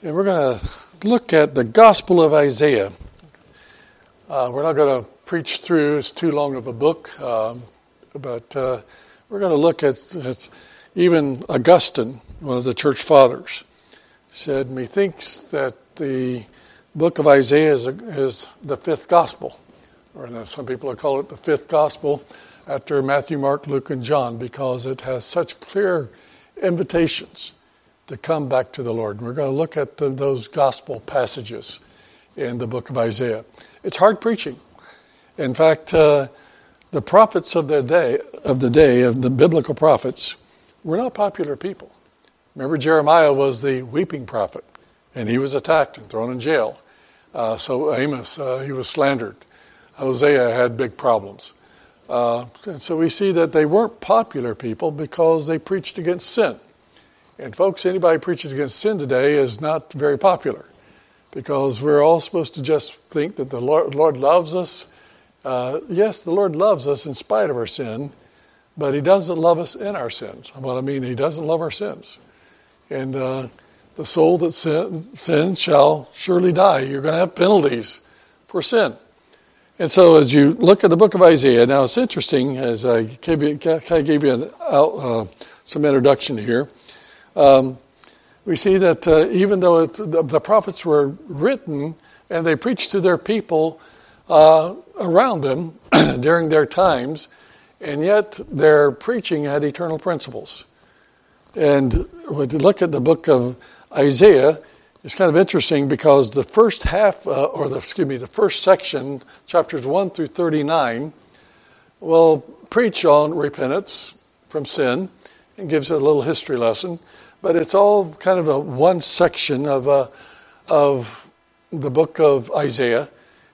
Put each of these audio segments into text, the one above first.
And we're going to look at the Gospel of Isaiah. Uh, we're not going to preach through, it's too long of a book, um, but uh, we're going to look at, at, even Augustine, one of the church fathers, said, Methinks that the book of Isaiah is, is the fifth gospel, or some people call it the fifth gospel after Matthew, Mark, Luke, and John because it has such clear invitations to come back to the Lord. And we're going to look at the, those gospel passages in the book of Isaiah. It's hard preaching. In fact, uh, the prophets of the day of the day of the biblical prophets were not popular people. Remember, Jeremiah was the weeping prophet, and he was attacked and thrown in jail. Uh, so Amos, uh, he was slandered. Hosea had big problems. Uh, and so we see that they weren't popular people because they preached against sin. And folks, anybody preaches against sin today is not very popular because we're all supposed to just think that the Lord, Lord loves us. Uh, yes, the Lord loves us in spite of our sin, but He doesn't love us in our sins. What I mean, He doesn't love our sins. And uh, the soul that sin, sins shall surely die. You're going to have penalties for sin. And so, as you look at the book of Isaiah, now it's interesting as I gave you, I gave you an, uh, some introduction here. Um, we see that uh, even though it, the, the, prophets were written and they preached to their people uh, around them during their times, and yet their preaching had eternal principles. And when you look at the book of Isaiah, it's kind of interesting because the first half, uh, or the, excuse me, the first section, chapters 1 through 39, will preach on repentance from sin and gives a little history lesson. But it's all kind of a one section of, uh, of the book of Isaiah.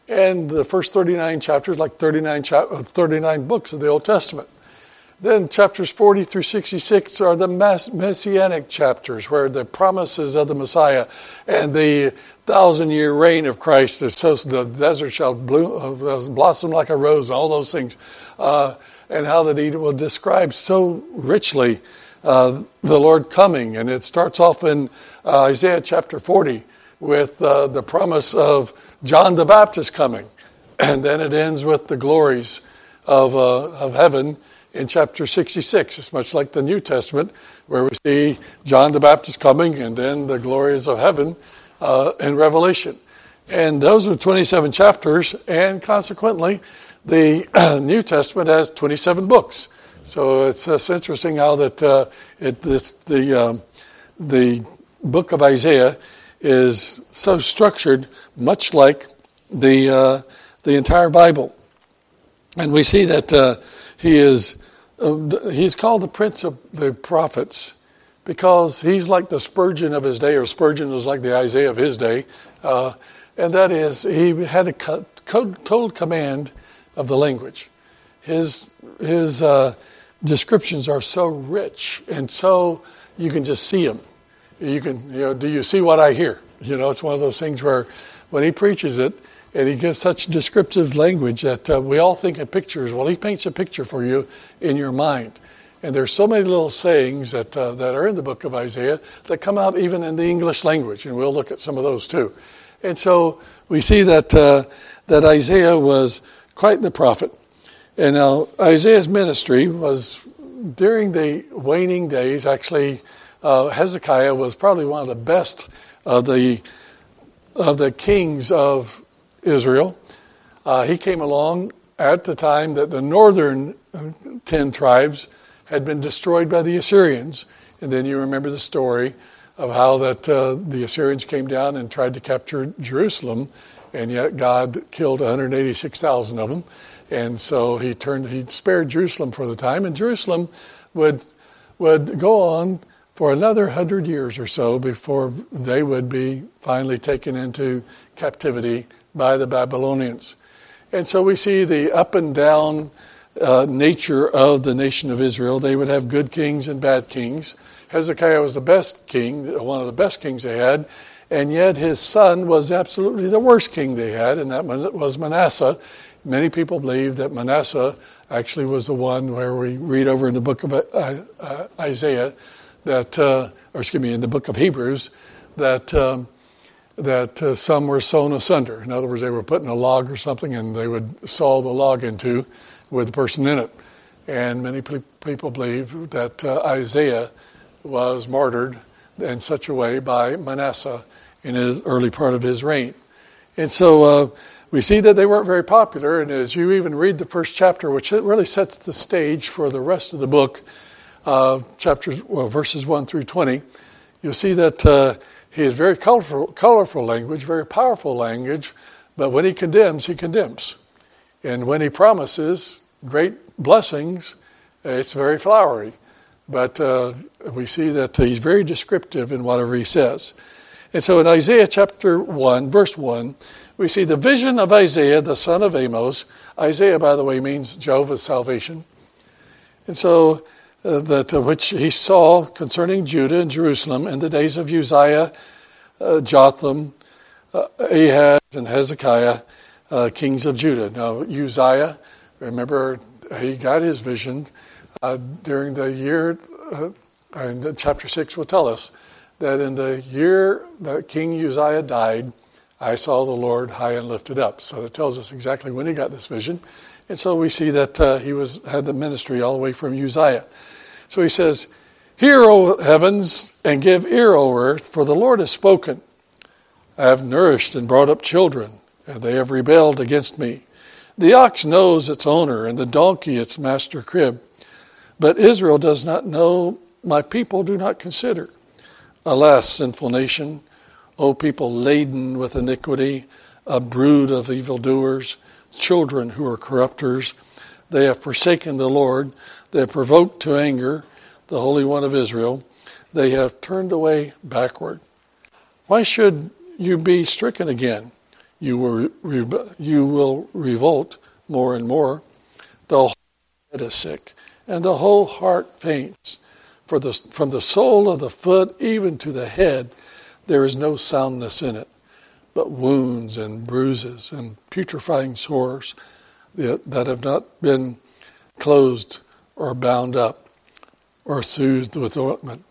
And the first 39 chapters, like 39, cha- uh, 39 books of the Old Testament. Then chapters 40 through 66 are the messianic chapters where the promises of the Messiah and the thousand year reign of Christ, so the desert shall bloom, uh, blossom like a rose, and all those things, uh, and how that he will describe so richly uh, the Lord coming. And it starts off in uh, Isaiah chapter 40 with uh, the promise of John the Baptist coming. And then it ends with the glories of, uh, of heaven in chapter 66. It's much like the New Testament, where we see John the Baptist coming and then the glories of heaven uh, in Revelation. And those are 27 chapters, and consequently, the New Testament has 27 books. So it's, it's interesting how that uh, it, the, um, the book of Isaiah is so structured, much like the, uh, the entire Bible. And we see that uh, he is uh, he's called the prince of the prophets because he's like the Spurgeon of his day, or Spurgeon was like the Isaiah of his day. Uh, and that is, he had a co- total command of the language. His, his uh, descriptions are so rich and so you can just see them. You can, you know, do you see what I hear? You know, it's one of those things where when he preaches it, and he gives such descriptive language that uh, we all think in pictures. Well, he paints a picture for you in your mind. And there's so many little sayings that, uh, that are in the book of Isaiah that come out even in the English language, and we'll look at some of those too. And so we see that, uh, that Isaiah was quite the prophet. And now Isaiah's ministry was during the waning days. Actually, uh, Hezekiah was probably one of the best of the, of the kings of Israel. Uh, he came along at the time that the northern uh, ten tribes had been destroyed by the Assyrians. And then you remember the story of how that uh, the Assyrians came down and tried to capture Jerusalem, and yet God killed 186,000 of them. And so he turned, he spared Jerusalem for the time, and Jerusalem would would go on for another hundred years or so before they would be finally taken into captivity by the Babylonians. And so we see the up and down uh, nature of the nation of Israel. They would have good kings and bad kings. Hezekiah was the best king, one of the best kings they had, and yet his son was absolutely the worst king they had, and that was Manasseh. Many people believe that Manasseh actually was the one where we read over in the book of uh, uh, Isaiah that, uh, or excuse me, in the book of Hebrews, that um, that uh, some were sewn asunder. In other words, they were put in a log or something and they would saw the log into with the person in it. And many people believe that uh, Isaiah was martyred in such a way by Manasseh in his early part of his reign. And so uh, we see that they weren't very popular. And as you even read the first chapter, which really sets the stage for the rest of the book, uh, chapters, well, verses 1 through 20, you'll see that uh, he has very colorful, colorful language, very powerful language, but when he condemns, he condemns. And when he promises great blessings, it's very flowery. But uh, we see that he's very descriptive in whatever he says. And so in Isaiah chapter 1, verse 1, we see the vision of Isaiah, the son of Amos. Isaiah, by the way, means Jehovah's salvation. And so uh, that uh, which he saw concerning Judah and Jerusalem in the days of Uzziah, uh, Jotham, uh, Ahaz, and Hezekiah, uh, kings of Judah. Now, Uzziah, remember, he got his vision uh, during the year, and chapter 6 will tell us that in the year that King Uzziah died, I saw the Lord high and lifted up. So it tells us exactly when he got this vision. And so we see that uh, he was had the ministry all the way from Uzziah. So he says, Hear, O heavens, and give ear, O earth, for the Lord has spoken. I have nourished and brought up children, and they have rebelled against me. The ox knows its owner, and the donkey its master crib. But Israel does not know, my people do not consider. Alas, sinful nation, O people laden with iniquity, a brood of evildoers, children who are corrupters. They have forsaken the Lord. They have provoked to anger the Holy One of Israel. They have turned away backward. Why should you be stricken again? You will, you will revolt more and more. The whole head is sick, and the whole heart faints. For the, from the sole of the foot even to the head, there is no soundness in it, but wounds and bruises and putrefying sores that have not been closed or bound up or soothed with ointment.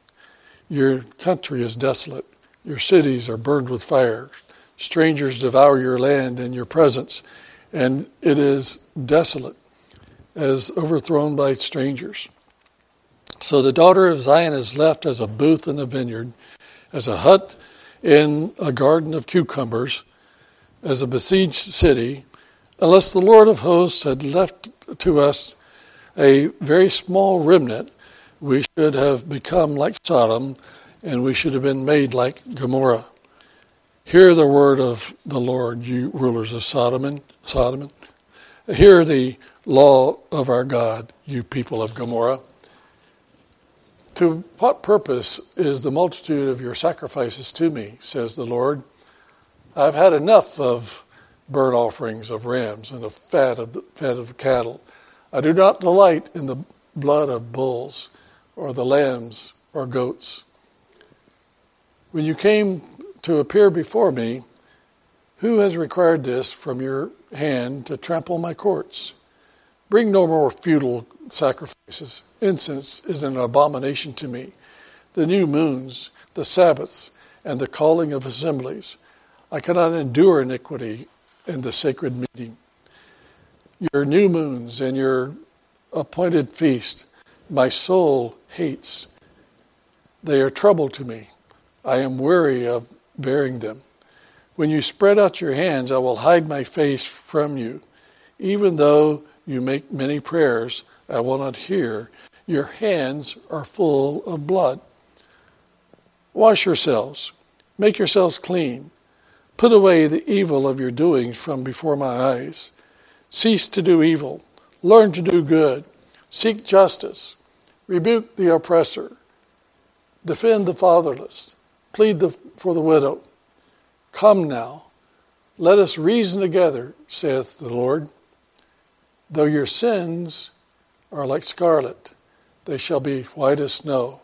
Your country is desolate. Your cities are burned with fire. Strangers devour your land and your presence, and it is desolate, as overthrown by strangers. So the daughter of Zion is left as a booth in the vineyard, as a hut in a garden of cucumbers, as a besieged city, unless the Lord of hosts had left to us a very small remnant, we should have become like Sodom, and we should have been made like Gomorrah. Hear the word of the Lord, you rulers of Sodom and Sodom. Hear the law of our God, you people of Gomorrah. To what purpose is the multitude of your sacrifices to me, says the Lord? I've had enough of burnt offerings of rams and of fat of the, fat of cattle. I do not delight in the blood of bulls or the lambs or goats. When you came to appear before me, who has required this from your hand to trample my courts? Bring no more futile sacrifices. Incense is an abomination to me. The new moons, the Sabbaths, and the calling of assemblies. I cannot endure iniquity in the sacred meeting. Your new moons and your appointed feast, my soul hates. They are trouble to me. I am weary of bearing them. When you spread out your hands, I will hide my face from you. Even though you make many prayers, I will not hear. Your hands are full of blood. Wash yourselves, make yourselves clean. Put away the evil of your doings from before my eyes. Cease to do evil. Learn to do good. Seek justice. Rebuke the oppressor. Defend the fatherless. Plead the, for the widow. Come now, let us reason together, saith the Lord. Though your sins are like scarlet, they shall be white as snow.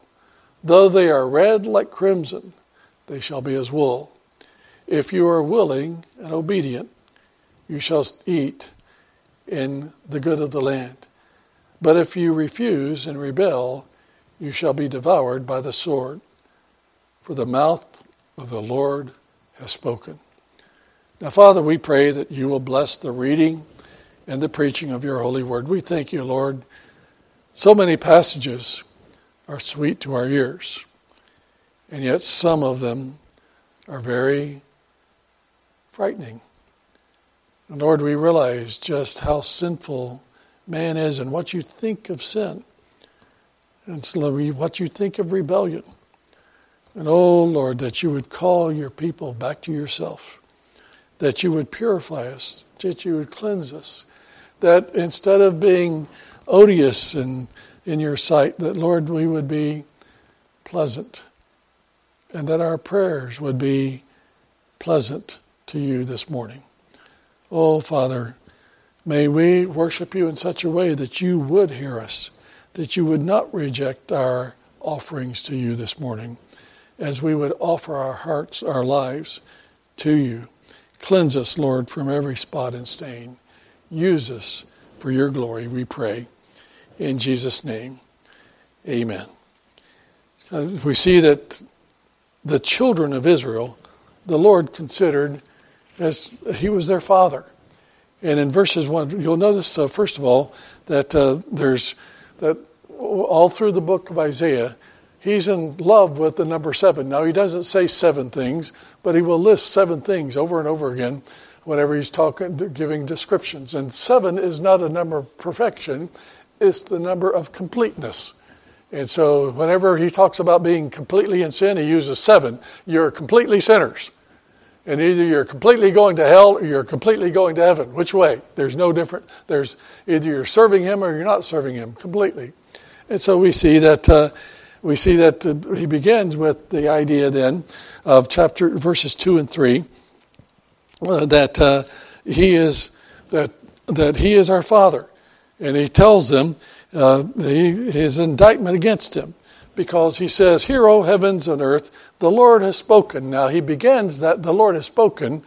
Though they are red like crimson, they shall be as wool. If you are willing and obedient, you shall eat in the good of the land. But if you refuse and rebel, you shall be devoured by the sword. For the mouth of the Lord has spoken. Now, Father, we pray that you will bless the reading and the preaching of your holy word. We thank you, Lord. So many passages are sweet to our ears, and yet some of them are very frightening. And Lord, we realize just how sinful man is and what you think of sin, and what you think of rebellion. And oh Lord, that you would call your people back to yourself, that you would purify us, that you would cleanse us, that instead of being odious in, in your sight, that Lord, we would be pleasant, and that our prayers would be pleasant to you this morning. Oh, Father, may we worship you in such a way that you would hear us, that you would not reject our offerings to you this morning, as we would offer our hearts, our lives to you. Cleanse us, Lord, from every spot and stain. Use us for your glory, we pray. In Jesus' name, amen. Uh, we see that the children of Israel, the Lord considered as he was their father. And in verses one, you'll notice uh, first of all that uh, there's that all through the book of Isaiah, he's in love with the number seven. Now he doesn't say seven things, but he will list seven things over and over again whenever he's talking, giving descriptions. And seven is not a number of perfection; it's the number of completeness. And so, whenever he talks about being completely in sin, he uses seven. You're completely sinners. And either you're completely going to hell or you're completely going to heaven. Which way? There's no different. There's either you're serving him or you're not serving him completely. And so we see that uh, we see that uh, he begins with the idea then of chapter verses two and three uh, that uh, he is that that he is our father, and he tells them uh, he, his indictment against him because he says, Hear, O heavens and earth, the Lord has spoken. Now, he begins that the Lord has spoken.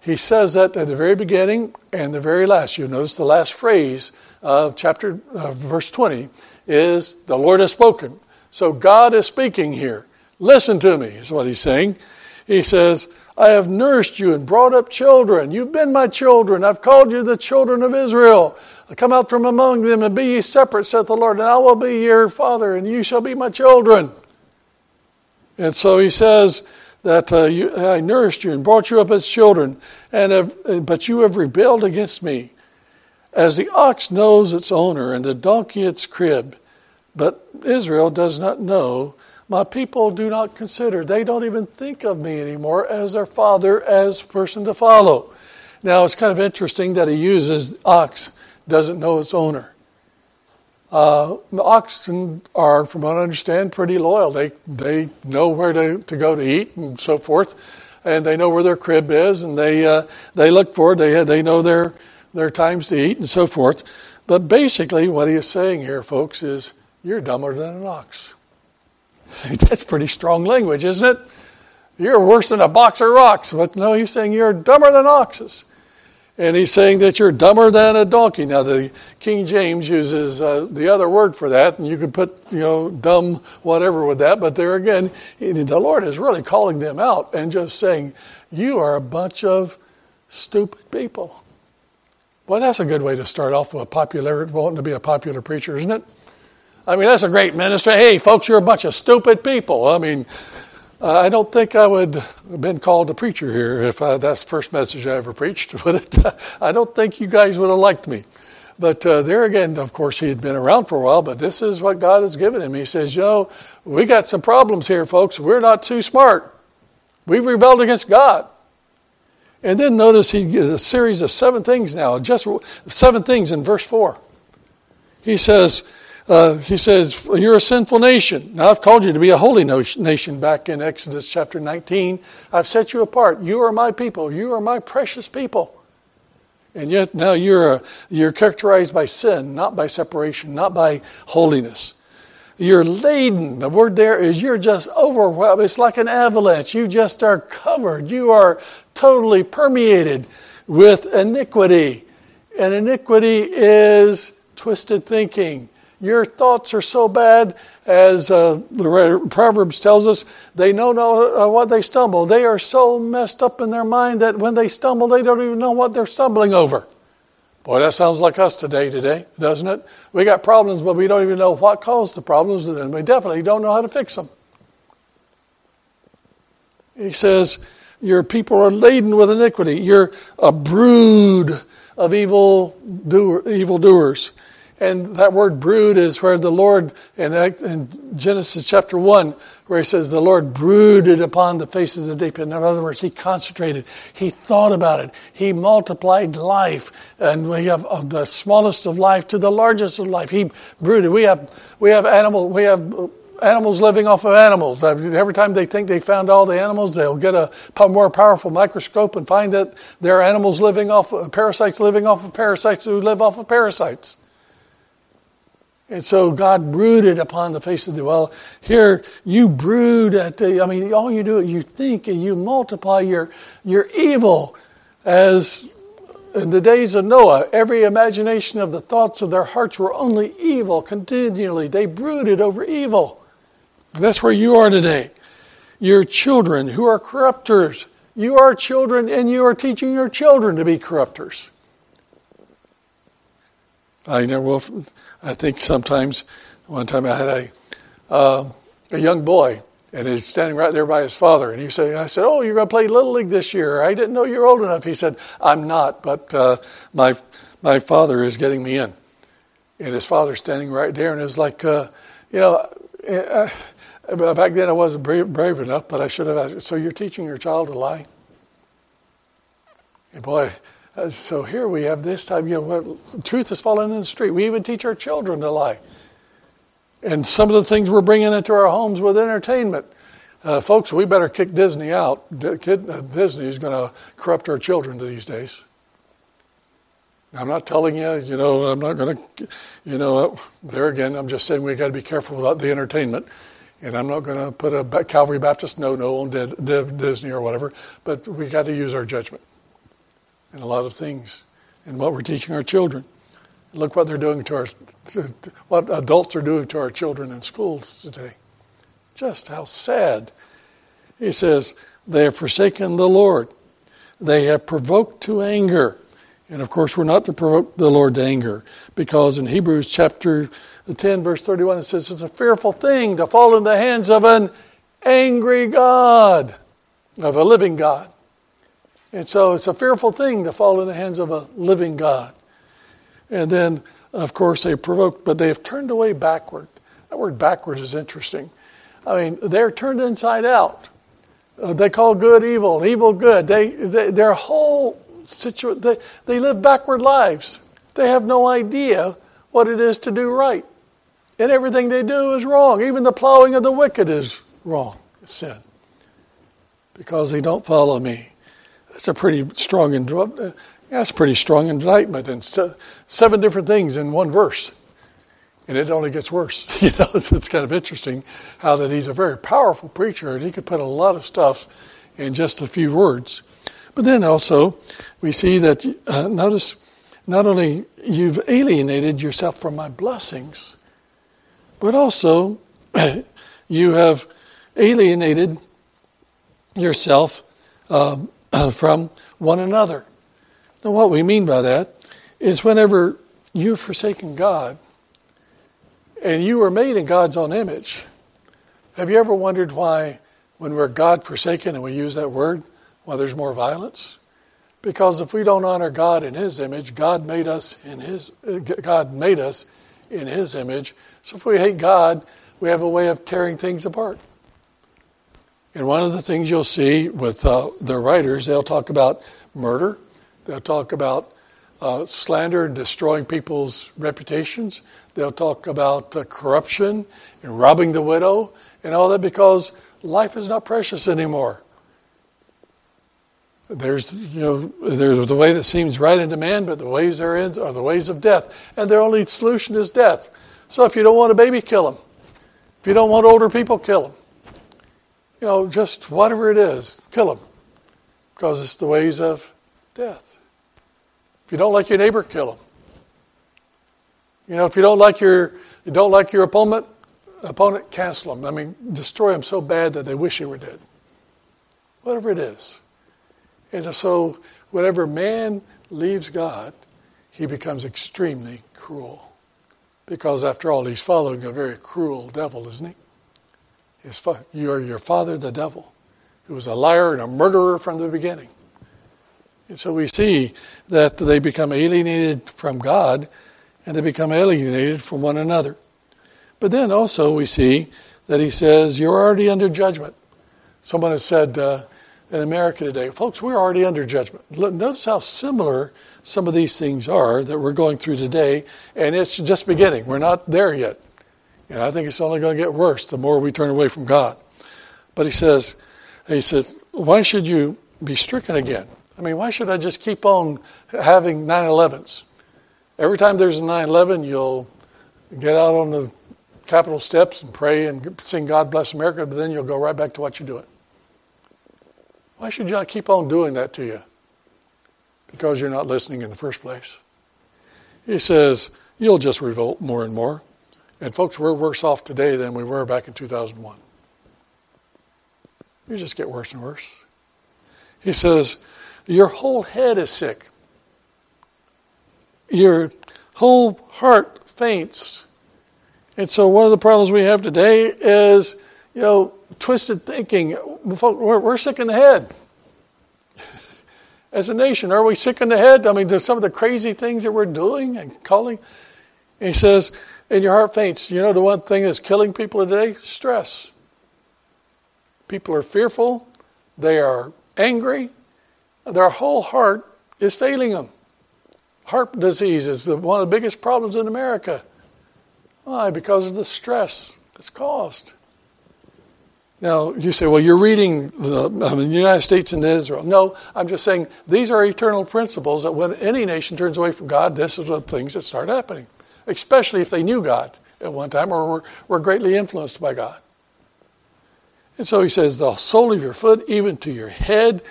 He says that at the very beginning and the very last. You notice the last phrase of chapter, verse 20 is, The Lord has spoken. So God is speaking here. Listen to me, is what he's saying. He says, I have nursed you and brought up children. You've been my children. I've called you the children of Israel. Come out from among them and be ye separate, saith the Lord, and I will be your father, and you shall be my children. And so he says that uh, you, I nourished you and brought you up as children, and have, but you have rebelled against me. As the ox knows its owner, and the donkey its crib, but Israel does not know. My people do not consider. They don't even think of me anymore as their father, as person to follow. Now, it's kind of interesting that he uses ox doesn't know its owner. Uh, oxen are, from what I understand, pretty loyal. They, they know where to, to go to eat and so forth, and they know where their crib is, and they, uh, they look for it. They, they know their, their times to eat and so forth. But basically, what he is saying here, folks, is you're dumber than an ox. That's pretty strong language, isn't it? You're worse than a box of rocks. But no, he's saying you're dumber than oxes. And he's saying that you're dumber than a donkey. Now, the King James uses uh, the other word for that, and you could put, you know, dumb whatever with that. But there again, the Lord is really calling them out and just saying, You are a bunch of stupid people. Well, that's a good way to start off with a popular, wanting to be a popular preacher, isn't it? I mean, that's a great ministry. Hey, folks, you're a bunch of stupid people. I mean, uh, I don't think I would have been called a preacher here if I, that's the first message I ever preached. But I don't think you guys would have liked me. But uh, there again, of course, he had been around for a while, but this is what God has given him. He says, You know, we got some problems here, folks. We're not too smart. We've rebelled against God. And then notice he gives a series of seven things now, just seven things in verse 4. He says, uh, he says, You're a sinful nation. Now, I've called you to be a holy nation back in Exodus chapter 19. I've set you apart. You are my people. You are my precious people. And yet now you're, you're characterized by sin, not by separation, not by holiness. You're laden. The word there is you're just overwhelmed. It's like an avalanche. You just are covered. You are totally permeated with iniquity. And iniquity is twisted thinking Your thoughts are so bad, as uh, the Proverbs tells us, they know not uh, what they stumble. They are so messed up in their mind that when they stumble, they don't even know what they're stumbling over. Boy, that sounds like us today, today, doesn't it? We got problems, but we don't even know what caused the problems, and we definitely don't know how to fix them. He says, Your people are laden with iniquity. You're a brood of evil doer, evildoers. And that word brood is where the Lord, in, in Genesis chapter 1, where he says the Lord brooded upon the faces of the deep. In other words, he concentrated, he thought about it, he multiplied life. And we have uh, the smallest of life to the largest of life. He brooded. We have, we have animal, we have animals living off of animals. Every time they think they found all the animals, they'll get a more powerful microscope and find that there are animals living off of, parasites living off of parasites who live off of parasites. And so God brooded upon the face of the well. Here you brood at the. I mean, all you do is you think and you multiply your your evil, as in the days of Noah. Every imagination of the thoughts of their hearts were only evil continually. They brooded over evil. And that's where you are today. Your children who are corrupters. You are children, and you are teaching your children to be corrupters. I know. Well, I think sometimes, one time I had a, uh, a young boy, and he's standing right there by his father, and he said, I said, oh, you're going to play Little League this year. I didn't know you're old enough. He said, I'm not, but uh, my, my father is getting me in. And his father's standing right there, and it was like, uh, you know, uh, back then I wasn't brave, brave, enough, but I should have asked, so you're teaching your child to lie? And boy, uh, so here we have this time, you know, truth is falling in the street. We even teach our children to lie. And some of the things we're bringing into our homes with entertainment. Uh, folks, we better kick Disney out. Uh, Disney is going to corrupt our children these days. I'm not telling you, you know, I'm not going to, you know, uh, there again, I'm just saying we've got to be careful about the entertainment. And I'm not going to put a Calvary Baptist no no on Disney or whatever, but we got to use our judgment in a lot of things and what we're teaching our children. Look what they're doing to our, to, what adults are doing to our children in schools today. Just how sad. He says, they have forsaken the Lord. They have provoked to anger. And of course, we're not to provoke the Lord to anger because in Hebrews chapter 10, verse 31, it says, It's a fearful thing to fall in the hands of an angry God, of a living God. And so it's a fearful thing to fall in the hands of a living God. And then, of course, they provoked, but they have turned away backward. That word backward is interesting. I mean, they're turned inside out. Uh, they call good evil, evil good. They, they their whole situation, they, they live backward lives. They have no idea what it is to do right. And everything they do is wrong. Even the plowing of the wicked is wrong, it's sin. Because they don't follow me. That's a pretty strong, uh, that's pretty strong indictment, and seven different things in one verse, and it only gets worse. You know, it's, it's kind of interesting how that he's a very powerful preacher, and he could put a lot of stuff in just a few words. But then also, we see that uh, notice not only you've alienated yourself from my blessings, but also you have alienated yourself um, from one another. Now, what we mean by that is whenever you've forsaken God and you were made in God's own image, have you ever wondered why, when we're God forsaken and we use that word, why there's more violence? Because if we don't honor God in His image, God made us in His uh, God made us in His image. So if we hate God, we have a way of tearing things apart. And one of the things you'll see with uh, the writers, they'll talk about murder, they'll talk about uh, slander and destroying people's reputations, they'll talk about uh, corruption and robbing the widow and all that because life is not precious anymore. There's, you know, there's the way that seems right unto man, but the ways therein are the ways of death. And their only solution is death. So if you don't want a baby, kill him. If you don't want older people, kill them you know, just whatever it is, kill them. Because it's the ways of death. If you don't like your neighbor, kill him. You know, if you don't like your you don't like your opponent, opponent, cancel them. I mean, destroy them so bad that they wish they were dead. Whatever it is. And so, whenever man leaves God, he becomes extremely cruel. Because after all, he's following a very cruel devil, isn't he? His fa- you are your father, the devil, who was a liar and a murderer from the beginning. And so we see that they become alienated from God and they become alienated from one another. But then also we see that he says, You're already under judgment. Someone has said uh, in America today, folks, we're already under judgment. Notice how similar some of these things are that we're going through today, and it's just beginning. We're not there yet. And I think it's only going to get worse the more we turn away from God. But he says, he says, why should you be stricken again? I mean, why should I just keep on having 9 11s? Every time there's a 9 11, you'll get out on the Capitol steps and pray and sing God Bless America, but then you'll go right back to what you're doing. Why should you keep on doing that to you? Because you're not listening in the first place. He says, you'll just revolt more and more. And folks, we're worse off today than we were back in 2001. You just get worse and worse. He says, your whole head is sick your whole heart faints. And so, one of the problems we have today is, you know, twisted thinking. We're, sick in the head. As a nation, are we sick in the head? I mean, some of the crazy things that we're doing and calling. And he says, and your heart faints. You know, the one thing that's killing people today? Stress. People are fearful. They are angry. Their whole heart is failing them. Heart disease is the, one of the biggest problems in America. Why? Because of the stress that's caused. Now, you say, well, you're reading the, I mean, the United States and Israel. No, I'm just saying these are eternal principles that when any nation turns away from God, this is what things that start happening, especially if they knew God at one time or were, were greatly influenced by God. And so he says, the sole of your foot, even to your head,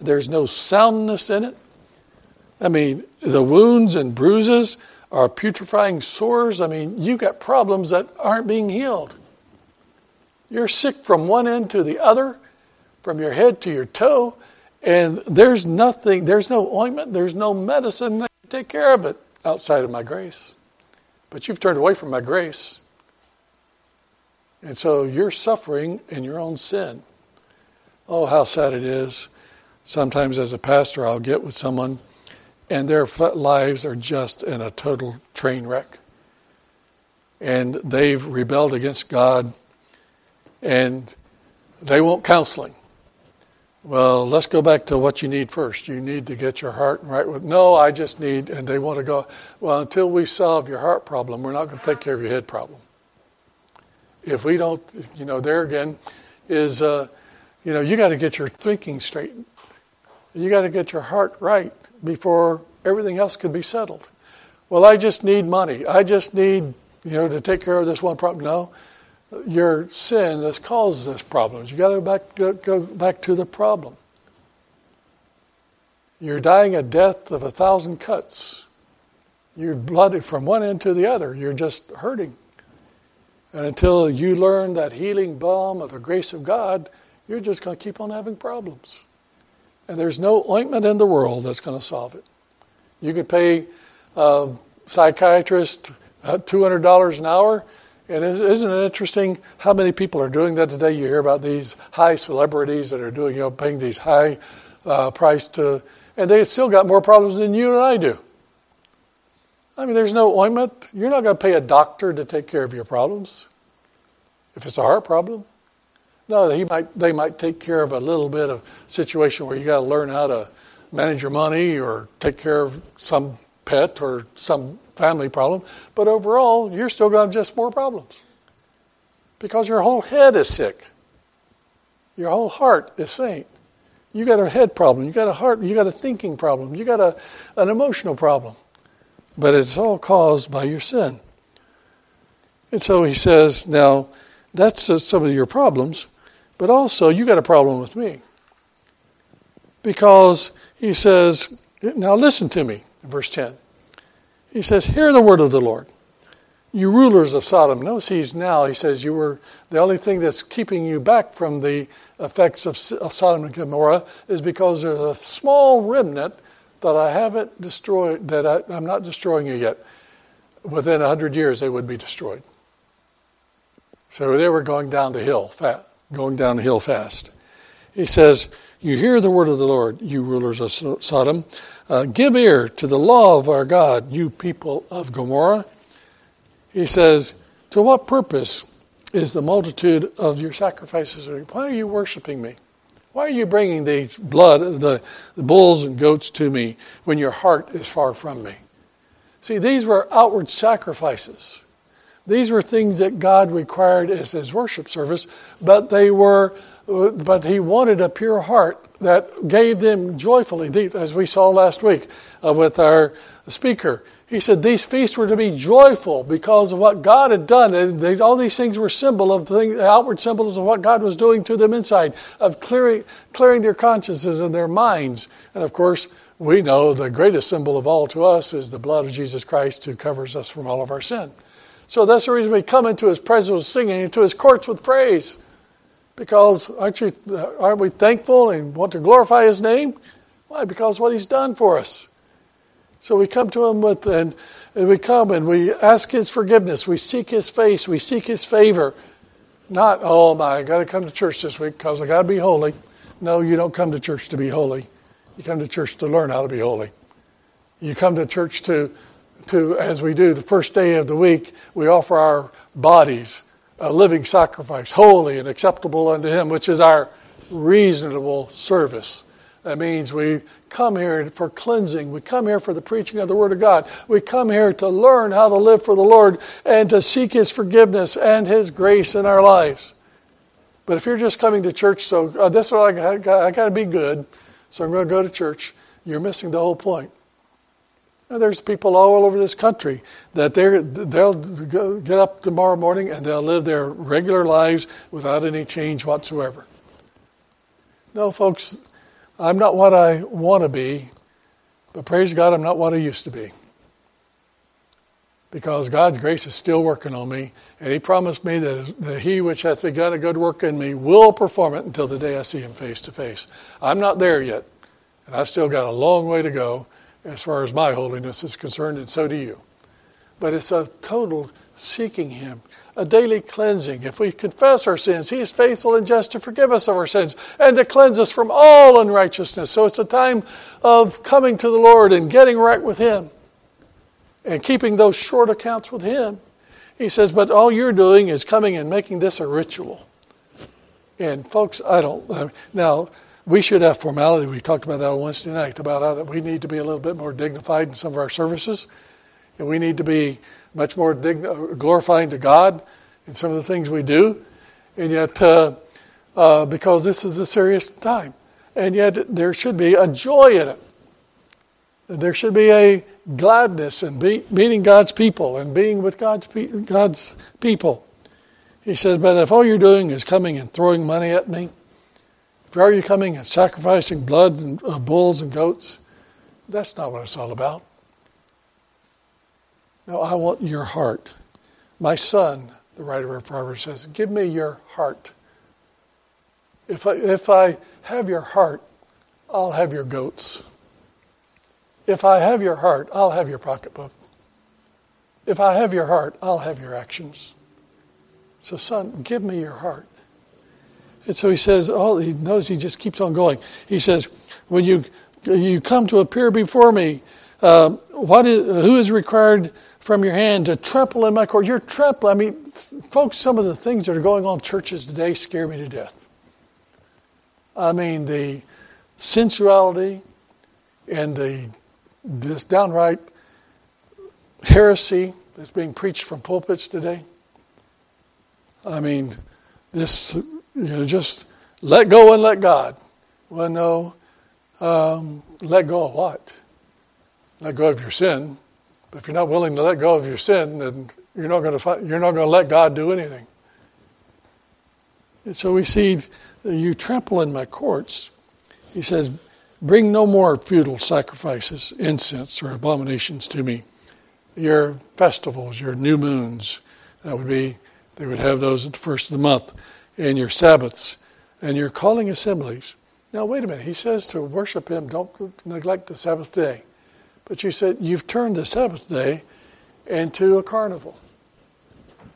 there's no soundness in it. I mean, the wounds and bruises are putrefying sores. I mean, you've got problems that aren't being healed. You're sick from one end to the other, from your head to your toe, and there's nothing, there's no ointment, there's no medicine that can take care of it outside of my grace. But you've turned away from my grace. And so you're suffering in your own sin. Oh, how sad it is. Sometimes as a pastor, I'll get with someone and their lives are just in a total train wreck. And they've rebelled against God and they want counseling. Well, let's go back to what you need first. You need to get your heart right with. No, I just need, and they want to go. Well, until we solve your heart problem, we're not going to take care of your head problem. If we don't, you know, there again is, uh, you know, you got to get your thinking straight. You got to get your heart right before everything else could be settled. Well, I just need money. I just need, you know, to take care of this one problem. No, your sin has caused this problem. You've got to go back, go, go back to the problem. You're dying a death of a thousand cuts. You're blooded from one end to the other. You're just hurting. And until you learn that healing balm of the grace of God, you're just going to keep on having problems. And there's no ointment in the world that's going to solve it. You could pay a psychiatrist uh, $200 an hour. And isn't it interesting how many people are doing that today? You hear about these high celebrities that are doing, you know, paying these high uh, price to, and they still got more problems than you and I do. I mean, there's no ointment. You're not going to pay a doctor to take care of your problems if it's a heart problem. No, he might, they might take care of a little bit of situation where you got to learn how to manage your money or take care of some pet or some family problem. But overall, you're still going to have just more problems because your whole head is sick. Your whole heart is faint. You got a head problem. You got a heart. You got a thinking problem. You got a, an emotional problem. But it's all caused by your sin. And so he says, now that's uh, some of your problems. But also, you got a problem with me. Because he says, now listen to me, verse 10. He says, Hear the word of the Lord. you rulers of Sodom. Notice he's now, he says, you were the only thing that's keeping you back from the effects of Sodom and Gomorrah is because there's a small remnant that I haven't destroyed, that I, I'm not destroying you yet. Within a hundred years, they would be destroyed. So they were going down the hill, fast, going down the hill fast. He says, "You hear the word of the Lord, you rulers of Sodom. Uh, give ear to the law of our God, you people of Gomorrah." He says, To what purpose is the multitude of your sacrifices? Why are you worshiping me? Why are you bringing these blood, the, the bulls and goats to me when your heart is far from me? See, these were outward sacrifices. These were things that God required as his worship service, but they were, but he wanted a pure heart that gave them joyfully, as we saw last week uh, with our speaker. He said these feasts were to be joyful because of what God had done. And they, all these things were symbol of the outward symbols of what God was doing to them inside, of clearing, clearing their consciences and their minds. And of course, we know the greatest symbol of all to us is the blood of Jesus Christ who covers us from all of our sin. So that's the reason we come into his presence with singing, into his courts with praise. Because aren't, you, aren't we thankful and want to glorify his name? Why? Because what he's done for us. So we come to Him with, and, and we come and we ask His forgiveness. We seek His face. We seek His favor. Not, oh my, I got to come to church this week because I got to be holy. No, you don't come to church to be holy. You come to church to learn how to be holy. You come to church to, to as we do the first day of the week, we offer our bodies a living sacrifice, holy and acceptable unto Him, which is our reasonable service. That means we come here for cleansing. We come here for the preaching of the Word of God. We come here to learn how to live for the Lord and to seek His forgiveness and His grace in our lives. But if you're just coming to church, so uh, this is what I got, I got to be good, so I'm going to go to church, you're missing the whole point. There's people all over this country that they'll get up tomorrow morning and they'll live their regular lives without any change whatsoever. No, folks, I'm not what I want to be, but praise God, I'm not what I used to be. Because God's grace is still working on me, and He promised me that He which hath begun a good work in me will perform it until the day I see Him face to face. I'm not there yet, and I've still got a long way to go as far as my holiness is concerned, and so do you. But it's a total seeking Him, a daily cleansing. If we confess our sins, He is faithful and just to forgive us of our sins and to cleanse us from all unrighteousness. So it's a time of coming to the Lord and getting right with Him and keeping those short accounts with Him. He says, but all you're doing is coming and making this a ritual. And folks, I don't. Now, we should have formality. We talked about that on Wednesday night about how that we need to be a little bit more dignified in some of our services, and we need to be much more dign- glorifying to God in some of the things we do. And yet, uh, uh, because this is a serious time, and yet there should be a joy in it. There should be a gladness in be, meeting God's people and being with God's, pe- God's people. He says, But if all you're doing is coming and throwing money at me, if are you coming and sacrificing blood and uh, bulls and goats, that's not what it's all about. No, I want your heart. My son, the writer of Proverbs says, give me your heart. If I, if I have your heart, I'll have your goats. If I have your heart, I'll have your pocketbook. If I have your heart, I'll have your actions. So, son, give me your heart. And so he says, oh, he knows he just keeps on going. He says, when you, you come to appear before me, uh, what is, who is required from your hand to trample in my court. You're trampling. I mean, folks, some of the things that are going on in churches today scare me to death. I mean, the sensuality and the this downright heresy that's being preached from pulpits today. I mean, this, you know, just let go and let God. Well, no, um, let go of what? Let go of your sin. If you're not willing to let go of your sin, then you're not going to you're not going to let God do anything. And so we see you trample in my courts. He says, Bring no more futile sacrifices, incense, or abominations to me. your festivals, your new moons. That would be, they would have those at the first of the month, and your Sabbaths, and your calling assemblies. Now, wait a minute. He says to worship Him, don't neglect the Sabbath day. But you said you've turned the Sabbath day into a carnival.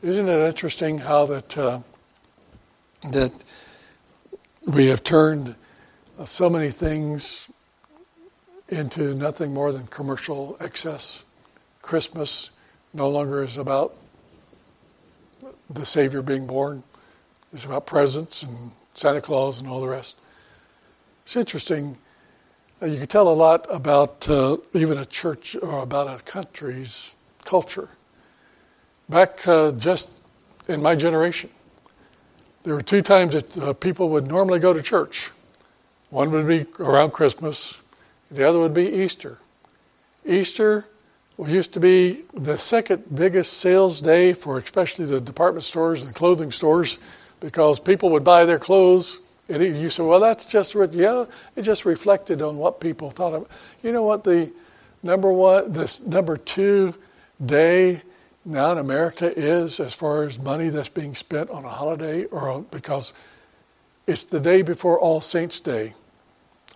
Isn't it interesting how that uh, that we have turned so many things into nothing more than commercial excess? Christmas no longer is about the Savior being born. It's about presents and Santa Claus and all the rest. It's interesting. Uh, you can tell a lot about uh, even a church or about a country's culture. Back uh, just in my generation, there were two times that uh, people would normally go to church. One would be around Christmas, the other would be Easter. Easter used to be the second biggest sales day for especially the department stores and clothing stores because people would buy their clothes. And you say, well, that's just, yeah, it just reflected on what people thought of. You know what the number one, this number two day now in America is as far as money that's being spent on a holiday or because it's the day before All Saints Day.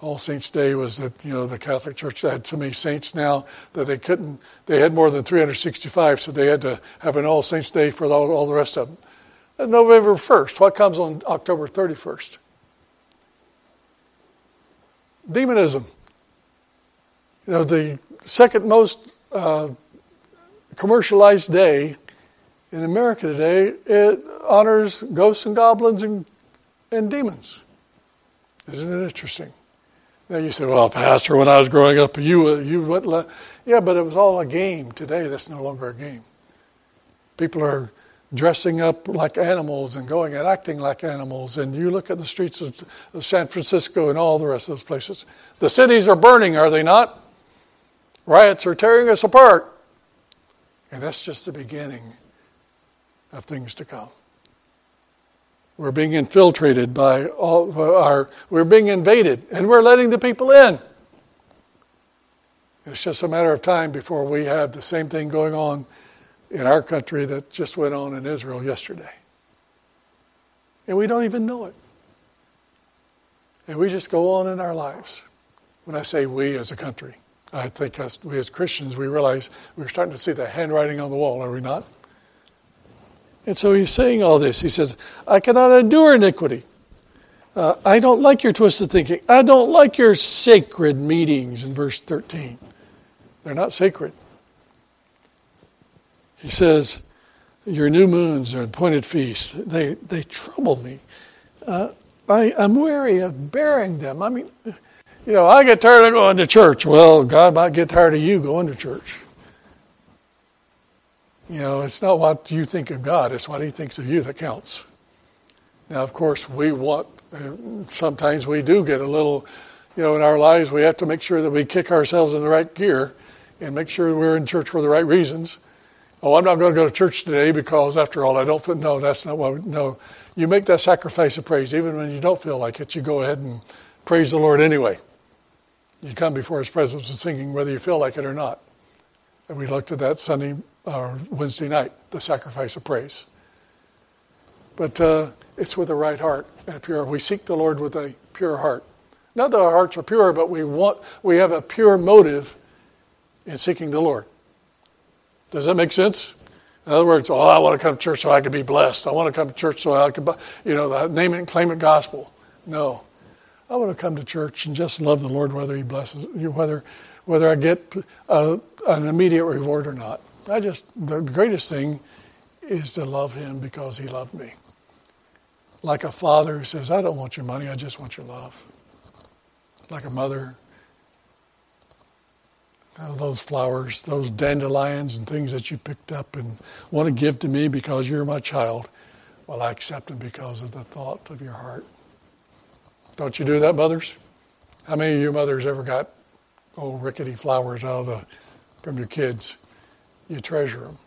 All Saints Day was that you know the Catholic Church had so many saints now that they couldn't. They had more than 365, so they had to have an All Saints Day for all, all the rest of them. November 1st. What comes on October 31st? Demonism. You know the second most uh, commercialized day in America today. It honors ghosts and goblins and, and demons. Isn't it interesting? Now you say, well, Pastor, when I was growing up, you, you went, yeah, but it was all a game. Today, that's no longer a game. People are dressing up like animals and going and acting like animals. And you look at the streets of, San Francisco and all the rest of those places. The cities are burning, are they not? Riots are tearing us apart. And that's just the beginning of things to come. We're being infiltrated by all our, we're being invaded, and we're letting the people in. It's just a matter of time before we have the same thing going on in our country that just went on in Israel yesterday. And we don't even know it. And we just go on in our lives. When I say we as a country, I think us, we as Christians, we realize we're starting to see the handwriting on the wall, are we not? And so he's saying all this. He says, I cannot endure iniquity. Uh, I don't like your twisted thinking. I don't like your sacred meetings in verse 13. They're not sacred. He says, Your new moons are appointed feasts. They, they trouble me. Uh, I, I'm weary of bearing them. I mean, you know, I get tired of going to church. Well, God might get tired of you going to church. You know, it's not what you think of God, it's what He thinks of you that counts. Now, of course, we want, sometimes we do get a little, you know, in our lives, we have to make sure that we kick ourselves in the right gear and make sure we're in church for the right reasons. Oh, I'm not going to go to church today because, after all, I don't feel. No, that's not what. No, you make that sacrifice of praise, even when you don't feel like it. You go ahead and praise the Lord anyway. You come before His presence with singing, whether you feel like it or not. And we looked at that Sunday or Wednesday night, the sacrifice of praise. But uh, it's with a right heart and a pure. We seek the Lord with a pure heart. Not that our hearts are pure, but we want we have a pure motive in seeking the Lord. Does that make sense? In other words, oh, I want to come to church so I can be blessed. I want to come to church so I can, you know, name it and claim it gospel. No, I want to come to church and just love the Lord, whether He blesses you, whether whether I get uh, an immediate reward or not. I just, the greatest thing is to love him because he loved me. Like a father who says, I don't want your money, I just want your love. Like a mother. Oh, those flowers, those dandelions and things that you picked up and want to give to me because you're my child. Well, I accept them because of the thought of your heart. Don't you do that, mothers? How many of you mothers ever got old rickety flowers out of the, from your kids? you treasure them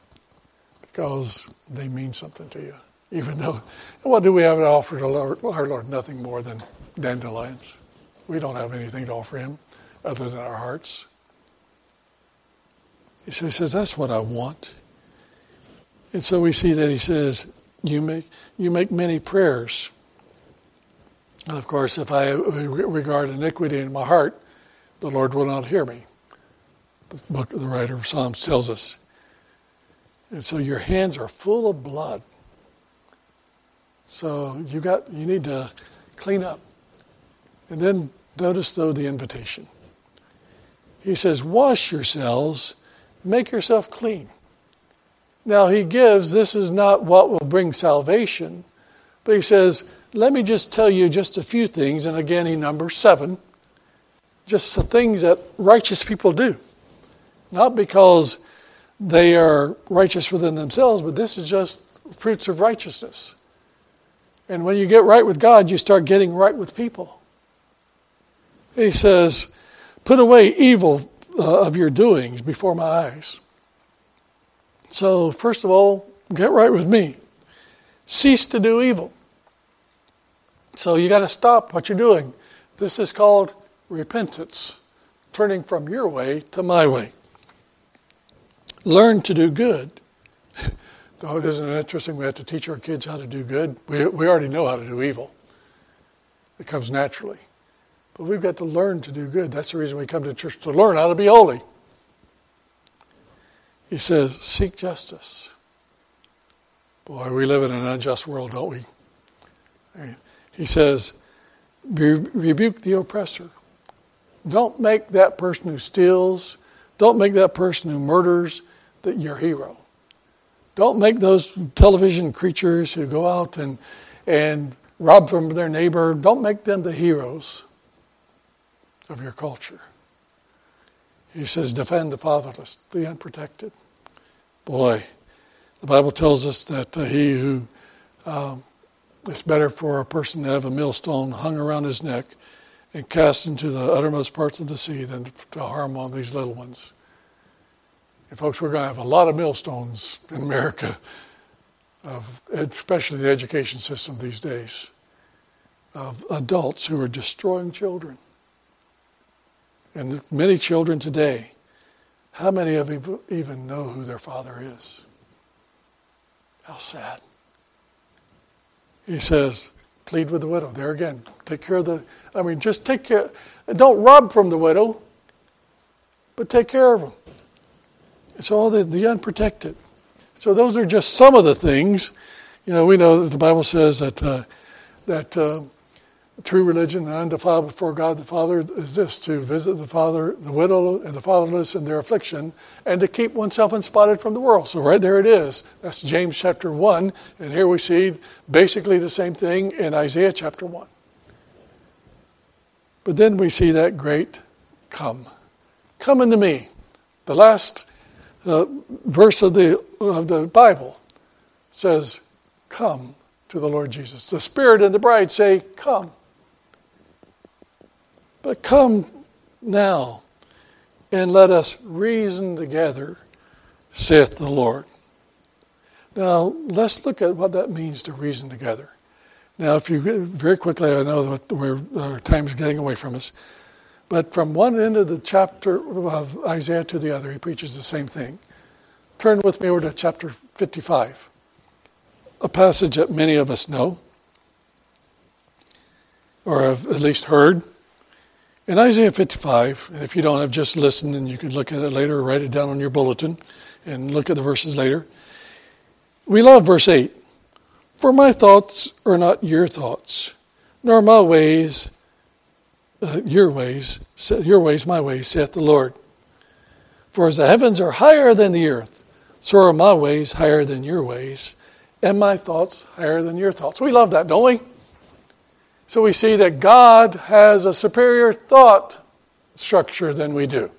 because they mean something to you. Even though, what do we have to offer to our Lord? Nothing more than dandelions. We don't have anything to offer Him other than our hearts. So he says, That's what I want. And so we see that he says, You make, you make many prayers. And of course, if I regard iniquity in my heart, the Lord will not hear me. The book of the writer of Psalms tells us. And so your hands are full of blood. So you got you need to clean up. And then notice though the invitation. He says, Wash yourselves, make yourself clean. Now he gives, this is not what will bring salvation, but he says, Let me just tell you just a few things. And again, he numbers seven. Just the things that righteous people do. Not because they are righteous within themselves, but this is just fruits of righteousness. And when you get right with God, you start getting right with people. He says, Put away evil uh, of your doings before my eyes. So, first of all, get right with me. Cease to do evil. So, you got to stop what you're doing. This is called repentance, turning from your way to my way. Learn to do good. oh, isn't it interesting? We have to teach our kids how to do good. We, we already know how to do evil, it comes naturally. But we've got to learn to do good. That's the reason we come to church to learn how to be holy. He says, Seek justice. Boy, we live in an unjust world, don't we? He says, Rebuke the oppressor. Don't make that person who steals, don't make that person who murders that your hero. Don't make those television creatures who go out and, and rob from their neighbor, don't make them the heroes of your culture. He says, defend the fatherless, the unprotected. Boy, the Bible tells us that uh, he who um, it's better for a person to have a millstone hung around his neck and cast into the uttermost parts of the sea than to harm one of these little ones. And folks, we're going to have a lot of millstones in America, of, especially the education system these days, of adults who are destroying children. And many children today, how many of you even know who their father is? How sad. He says, plead with the widow. There again, take care of the, I mean, just take care, don't rob from the widow, but take care of them. It's all the, the unprotected. So those are just some of the things. You know, we know that the Bible says that, uh, that uh, true religion and undefiled before God the Father is this to visit the father, the widow, and the fatherless in their affliction, and to keep oneself unspotted from the world. So right there it is. That's James chapter one, and here we see basically the same thing in Isaiah chapter one. But then we see that great come, come unto me. The last uh, verse of the of the Bible says, "Come." To the Lord Jesus. The Spirit and the bride say, Come. But come now and let us reason together, saith the Lord. Now, let's look at what that means to reason together. Now, if you very quickly, I know that our time is getting away from us, but from one end of the chapter of Isaiah to the other, he preaches the same thing. Turn with me over to chapter 55, a passage that many of us know, or have at least heard. In Isaiah 55, and if you don't have just listened, and you can look at it later or write it down on your bulletin and look at the verses later. We love verse 8. For my thoughts are not your thoughts, nor my ways uh, your ways, your ways my ways, saith the Lord. For as the heavens are higher than the earth, so are my ways higher than your ways, and my thoughts higher than your thoughts. We love that, don't we? So we see that God has a superior thought structure than we do.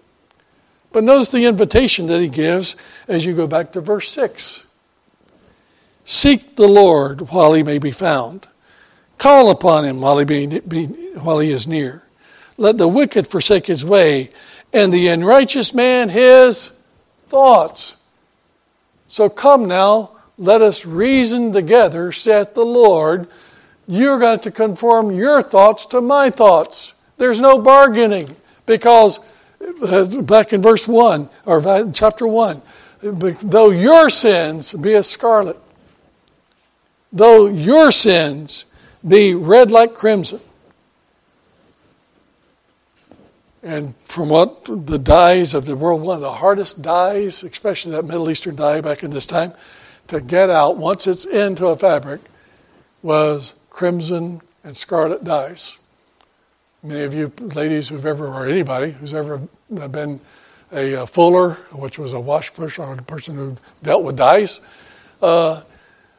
But notice the invitation that he gives as you go back to verse 6. Seek the Lord while he may be found. Call upon him while he, be, be, while he is near. Let the wicked forsake his way, and the unrighteous man his thoughts. So come now, let us reason together, saith the Lord you're going to conform your thoughts to my thoughts. There's no bargaining because uh, back in verse 1, or chapter 1, though your sins be as scarlet, though your sins be red like crimson. And from what the dyes of the world, one of the hardest dyes, especially that Middle Eastern dye back in this time, to get out once it's into a fabric was crimson and scarlet dyes. Many of you ladies who've ever, or anybody who's ever been a, fuller, which was a wash push on a person who dealt with dyes, uh,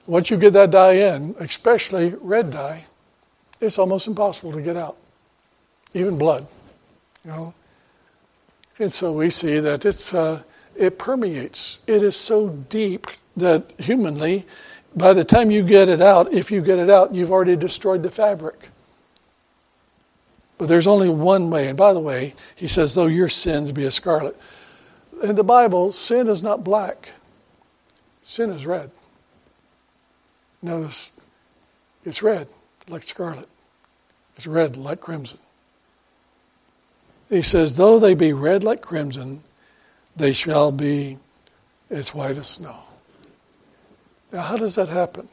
once you get that dye in, especially red dye, it's almost impossible to get out, even blood. You know, and so we see that it's uh, it permeates. It is so deep that humanly, by the time you get it out, if you get it out, you've already destroyed the fabric. But there's only one way. And by the way, he says, though your sins be as scarlet. In the Bible, sin is not black, sin is red. Notice it's red like scarlet, it's red like crimson. He says, Though they be red like crimson, they shall be as white as snow. Now, how does that happen?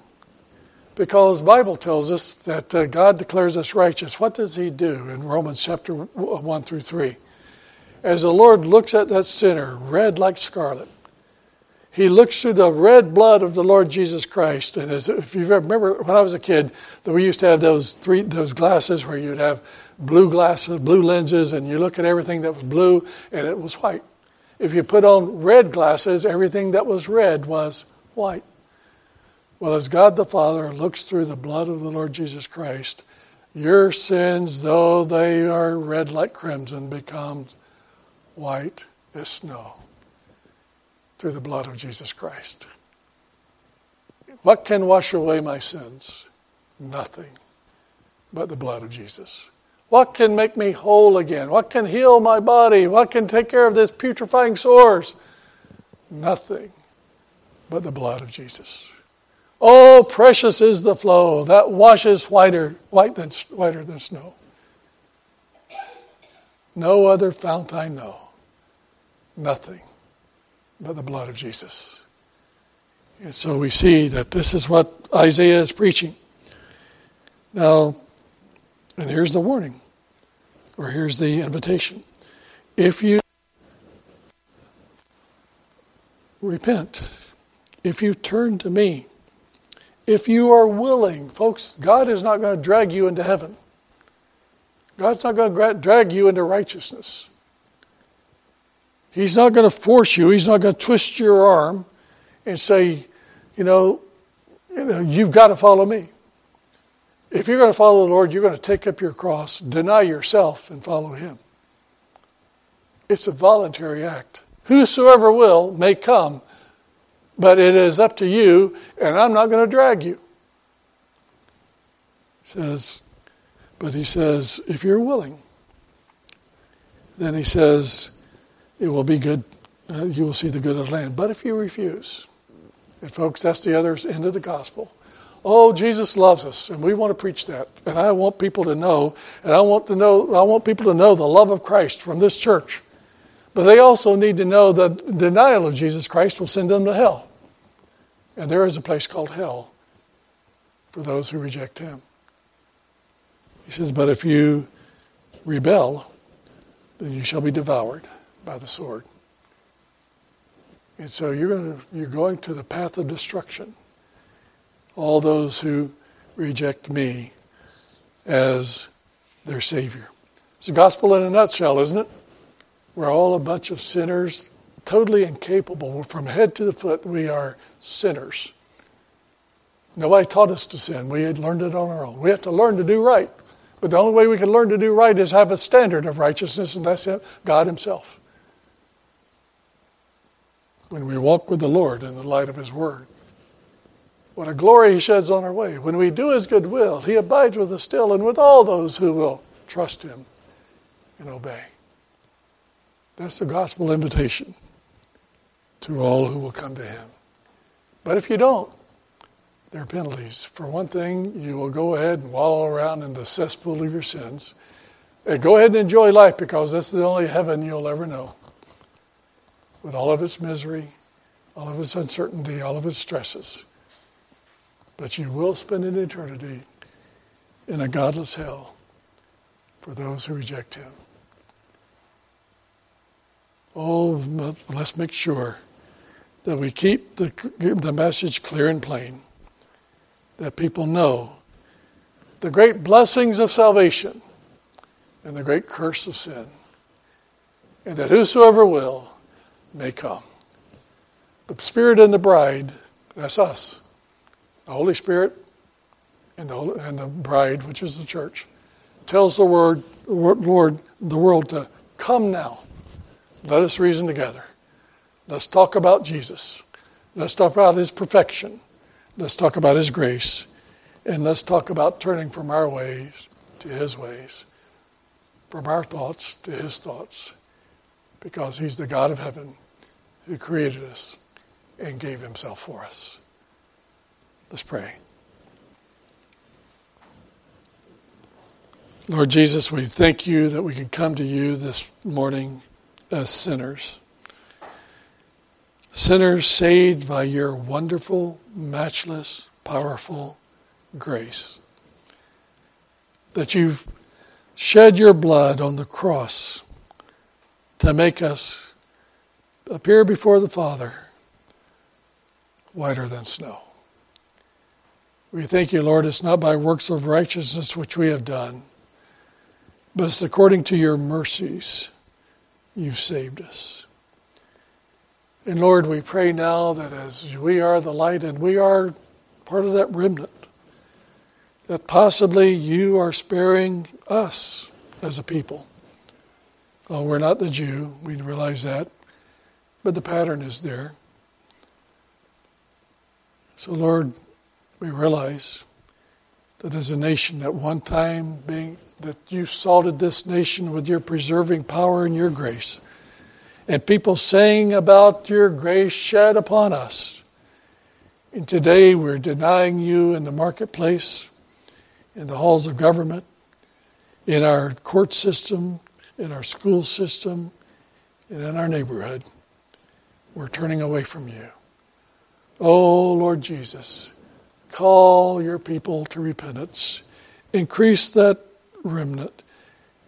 Because Bible tells us that uh, God declares us righteous. What does He do in Romans chapter 1 through 3? As the Lord looks at that sinner, red like scarlet, he looks through the red blood of the Lord Jesus Christ. And as, if you remember, when I was a kid, that we used to have those three those glasses where you'd have blue glasses, blue lenses, and you look at everything that was blue and it was white. If you put on red glasses, everything that was red was white. Well, as God the Father looks through the blood of the Lord Jesus Christ, your sins, though they are red like crimson, become white as snow through the blood of Jesus Christ. What can wash away my sins? Nothing but the blood of Jesus. What can make me whole again? What can heal my body? What can take care of this putrefying sores? Nothing but the blood of Jesus. Oh, precious is the flow that washes whiter, white than, whiter than snow. No other fount I know. Nothing but the blood of Jesus. And so we see that this is what Isaiah is preaching. Now, and here's the warning, or here's the invitation. If you repent, if you turn to me, if you are willing, folks, God is not going to drag you into heaven. God's not going to drag you into righteousness. He's not going to force you. He's not going to twist your arm and say, you know, you know, you've got to follow me. If you're going to follow the Lord, you're going to take up your cross, deny yourself, and follow Him. It's a voluntary act. Whosoever will may come, but it is up to you, and I'm not going to drag you. He says, but he says, if you're willing, then he says, it will be good. Uh, you will see the good of the land. But if you refuse, and folks, that's the other end of the gospel. Oh, Jesus loves us, and we want to preach that. And I want people to know, and I want to know, I want people to know the love of Christ from this church. But they also need to know that denial of Jesus Christ will send them to hell. And there is a place called hell for those who reject him. He says, But if you rebel, then you shall be devoured by the sword. And so you're going, to, you're going to the path of destruction. All those who reject me as their Savior. It's the gospel in a nutshell, isn't it? We're all a bunch of sinners, totally incapable. From head to the foot, we are sinners. Nobody taught us to sin. We had learned it on our own. We have to learn to do right. But the only way we can learn to do right is have a standard of righteousness, and that's God Himself when we walk with the Lord in the light of His Word. What a glory He sheds on our way. When we do His good will, He abides with us still and with all those who will trust Him and obey. That's the gospel invitation to all who will come to Him. But if you don't, there are penalties. For one thing, you will go ahead and wallow around in the cesspool of your sins. And go ahead and enjoy life because this is the only heaven you'll ever know. With all of its misery, all of its uncertainty, all of its stresses. But you will spend an eternity in a godless hell for those who reject Him. Oh, let's make sure that we keep the, the message clear and plain, that people know the great blessings of salvation and the great curse of sin, and that whosoever will may come. The Spirit and the bride, that's us. The Holy Spirit and the, and the bride, which is the church, tells the word, Lord, the world to come now. Let us reason together. Let's talk about Jesus. Let's talk about his perfection. Let's talk about his grace. And let's talk about turning from our ways to his ways, from our thoughts to his thoughts, because he's the God of heaven who created us and gave himself for us. Let's pray. Lord Jesus, we thank you that we can come to you this morning as sinners. Sinners saved by your wonderful, matchless, powerful grace. That you've shed your blood on the cross to make us appear before the Father whiter than snow. We thank you, Lord, it's not by works of righteousness which we have done, but it's according to your mercies you've saved us. And Lord, we pray now that as we are the light and we are part of that remnant, that possibly you are sparing us as a people. Oh, we're not the Jew, we realize that, but the pattern is there. So, Lord, we realize that as a nation at one time being that you salted this nation with your preserving power and your grace. And people saying about your grace shed upon us. And today we're denying you in the marketplace, in the halls of government, in our court system, in our school system, and in our neighborhood. We're turning away from you. Oh, Lord Jesus, call your people to repentance. Increase that remnant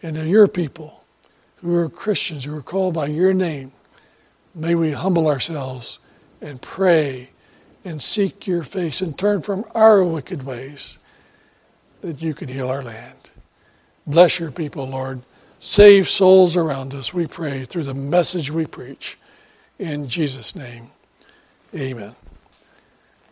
and in your people who are Christians, who are called by your name. May we humble ourselves and pray and seek your face and turn from our wicked ways that you can heal our land. Bless your people, Lord. Save souls around us, we pray, through the message we preach. In Jesus' name, amen.